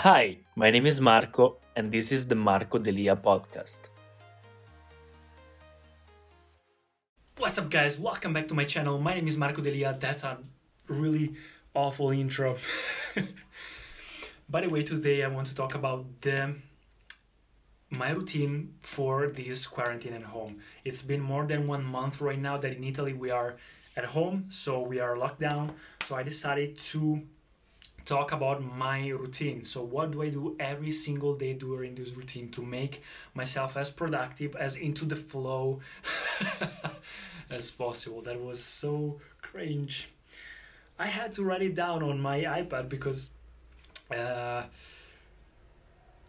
Hi, my name is Marco, and this is the Marco Delia podcast. What's up, guys? Welcome back to my channel. My name is Marco Delia. That's a really awful intro. By the way, today I want to talk about the my routine for this quarantine at home. It's been more than one month right now that in Italy we are at home, so we are locked down. So I decided to talk about my routine. So, what do I do every single day during this routine to make myself as productive, as into the flow as possible? That was so cringe. I had to write it down on my iPad because uh,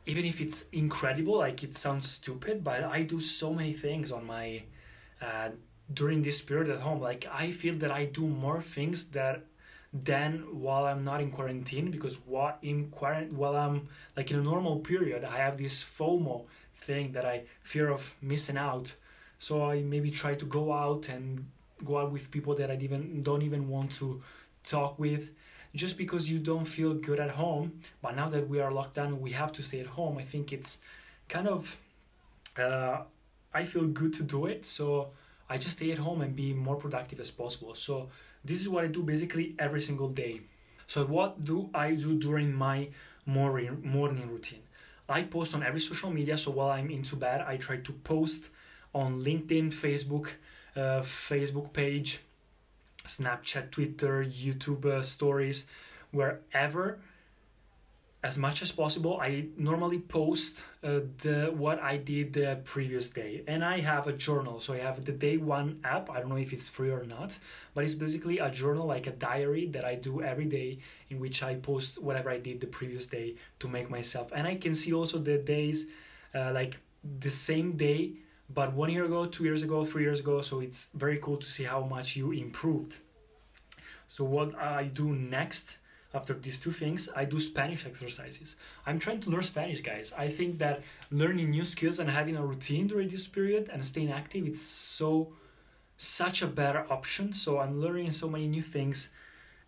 even if it's incredible, like it sounds stupid, but I do so many things on my uh, during this period at home. Like I feel that I do more things that than while I'm not in quarantine because what in quarantine while I'm like in a normal period I have this FOMO thing that I fear of missing out. So I maybe try to go out and go out with people that I even don't even want to talk with just because you don't feel good at home. But now that we are locked down, we have to stay at home. I think it's kind of uh, I feel good to do it. So I just stay at home and be more productive as possible. So this is what I do basically every single day. So what do I do during my morning morning routine? I post on every social media. So while I'm into bed, I try to post on LinkedIn, Facebook, uh, Facebook page, Snapchat, Twitter, YouTube uh, stories, wherever as much as possible. I normally post uh, the what i did the previous day. And i have a journal. So i have the day one app. I don't know if it's free or not but it's basically a journal like a diary that i do every day in which i post whatever i did the previous day to make myself. And i can see also the days uh, like the same day but one year ago two years ago three years ago. So it's very cool to see how much you improved. So what i do next after these two things, I do Spanish exercises. I'm trying to learn Spanish, guys. I think that learning new skills and having a routine during this period and staying active, it's so such a better option. So I'm learning so many new things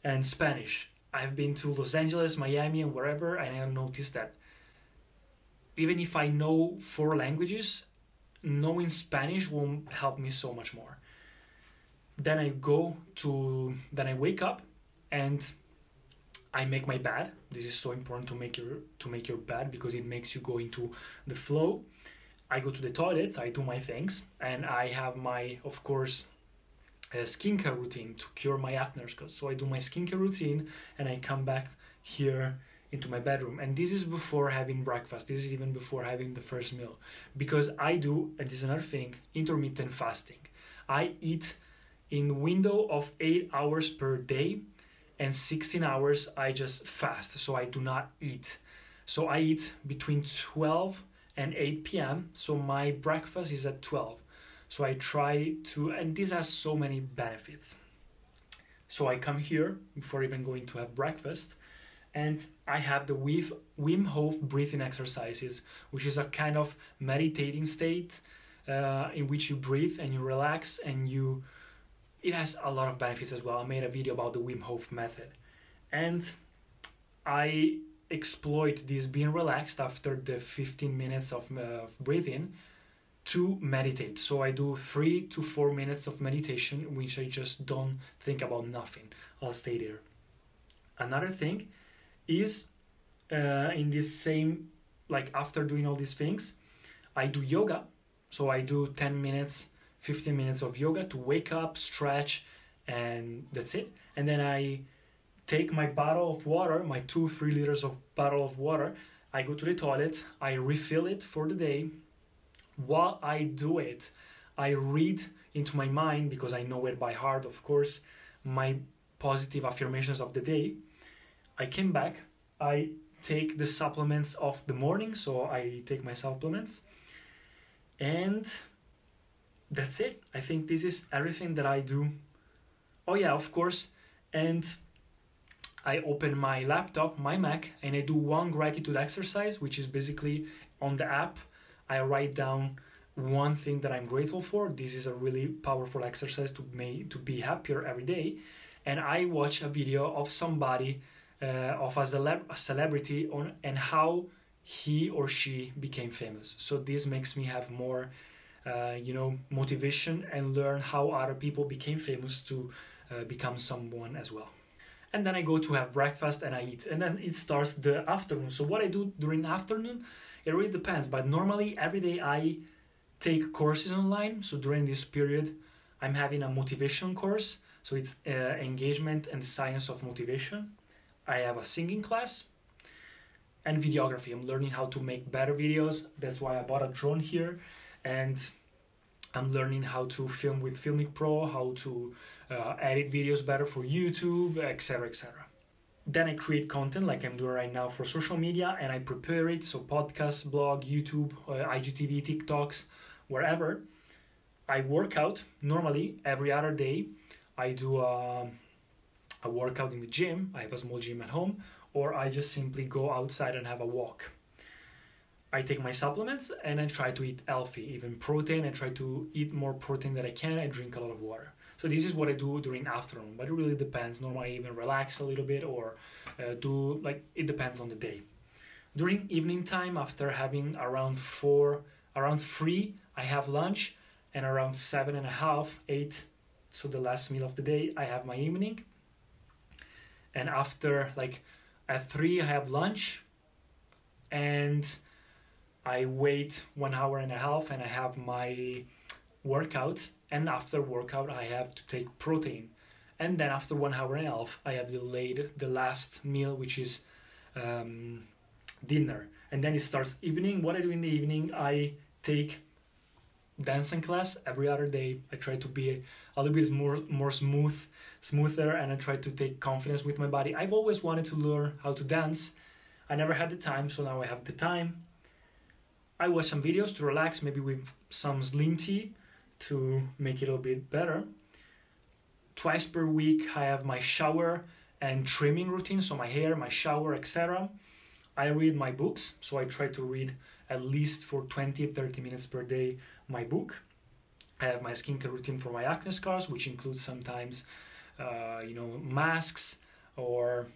and Spanish. I've been to Los Angeles, Miami, and wherever, and I noticed that even if I know four languages, knowing Spanish will help me so much more. Then I go to, then I wake up and I make my bed. This is so important to make your to make your bed because it makes you go into the flow. I go to the toilet, I do my things, and I have my, of course, skincare routine to cure my acne. So I do my skincare routine, and I come back here into my bedroom. And this is before having breakfast. This is even before having the first meal, because I do, and this is another thing, intermittent fasting. I eat in window of eight hours per day and 16 hours I just fast, so I do not eat. So I eat between 12 and 8 p.m. So my breakfast is at 12. So I try to, and this has so many benefits. So I come here before even going to have breakfast, and I have the Wim Hof breathing exercises, which is a kind of meditating state uh, in which you breathe and you relax and you it has a lot of benefits as well. I made a video about the Wim Hof method. And I exploit this being relaxed after the 15 minutes of, uh, of breathing to meditate. So I do three to four minutes of meditation, which I just don't think about nothing. I'll stay there. Another thing is uh, in this same, like after doing all these things, I do yoga. So I do 10 minutes 15 minutes of yoga to wake up, stretch, and that's it. And then I take my bottle of water, my two, three liters of bottle of water. I go to the toilet, I refill it for the day. While I do it, I read into my mind, because I know it by heart, of course, my positive affirmations of the day. I came back, I take the supplements of the morning, so I take my supplements. And that's it. I think this is everything that I do. Oh, yeah, of course. And I open my laptop, my Mac, and I do one gratitude exercise, which is basically on the app. I write down one thing that I'm grateful for. This is a really powerful exercise to make to be happier every day. And I watch a video of somebody uh, of a, celeb- a celebrity on and how he or she became famous. So this makes me have more, uh, you know, motivation and learn how other people became famous to uh, become someone as well. And then I go to have breakfast and I eat, and then it starts the afternoon. So what I do during afternoon, it really depends. But normally every day I take courses online. So during this period, I'm having a motivation course. So it's uh, engagement and the science of motivation. I have a singing class and videography. I'm learning how to make better videos. That's why I bought a drone here and I'm learning how to film with Filmic Pro, how to uh, edit videos better for YouTube, etc. etc. Then I create content like I'm doing right now for social media and I prepare it. So, podcasts, blog, YouTube, uh, IGTV, TikToks, wherever. I work out normally every other day. I do a, um, a workout in the gym. I have a small gym at home, or I just simply go outside and have a walk. I take my supplements and I try to eat healthy, even protein. I try to eat more protein that I can. I drink a lot of water. So this is what I do during afternoon, but it really depends. Normally, I even relax a little bit or uh, do like it depends on the day. During evening time, after having around four, around three, I have lunch, and around seven and a half, eight, so the last meal of the day, I have my evening. And after like at three, I have lunch, and I wait one hour and a half and I have my workout. And after workout, I have to take protein. And then after one hour and a half, I have delayed the last meal, which is um, dinner. And then it starts evening. What I do in the evening, I take dancing class every other day. I try to be a little bit more more smooth, smoother, and I try to take confidence with my body. I've always wanted to learn how to dance. I never had the time, so now I have the time. I watch some videos to relax, maybe with some slim tea to make it a little bit better. Twice per week, I have my shower and trimming routine, so my hair, my shower, etc. I read my books, so I try to read at least for 20 30 minutes per day my book. I have my skincare routine for my acne scars, which includes sometimes, uh, you know, masks or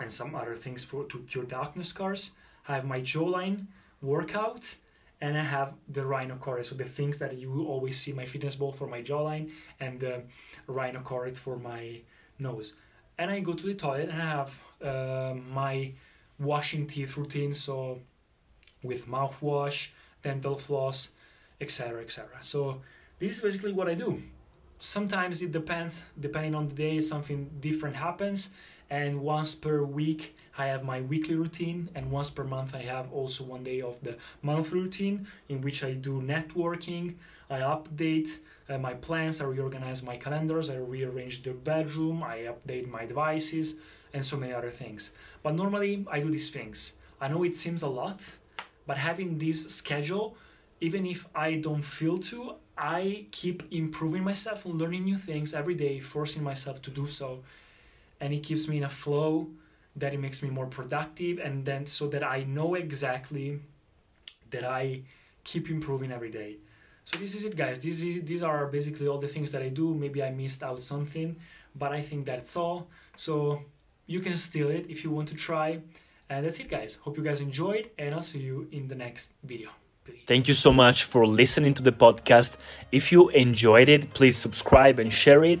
and some other things for to cure the acne scars. I have my jawline workout and I have the rhinocorrid, so the things that you always see my fitness ball for my jawline and the rhinocorrid for my nose. And I go to the toilet and I have uh, my washing teeth routine, so with mouthwash, dental floss, etc. etc. So this is basically what I do. Sometimes it depends, depending on the day, something different happens. And once per week, I have my weekly routine, and once per month, I have also one day of the month routine in which I do networking. I update uh, my plans, I reorganize my calendars, I rearrange the bedroom, I update my devices, and so many other things. But normally, I do these things. I know it seems a lot, but having this schedule even if i don't feel to i keep improving myself and learning new things every day forcing myself to do so and it keeps me in a flow that it makes me more productive and then so that i know exactly that i keep improving every day. So this is it guys. These, these are basically all the things that i do. Maybe i missed out something but i think that's all. So you can steal it if you want to try. And that's it, guys. Hope you guys enjoyed, and I'll see you in the next video. Thank you so much for listening to the podcast. If you enjoyed it, please subscribe and share it,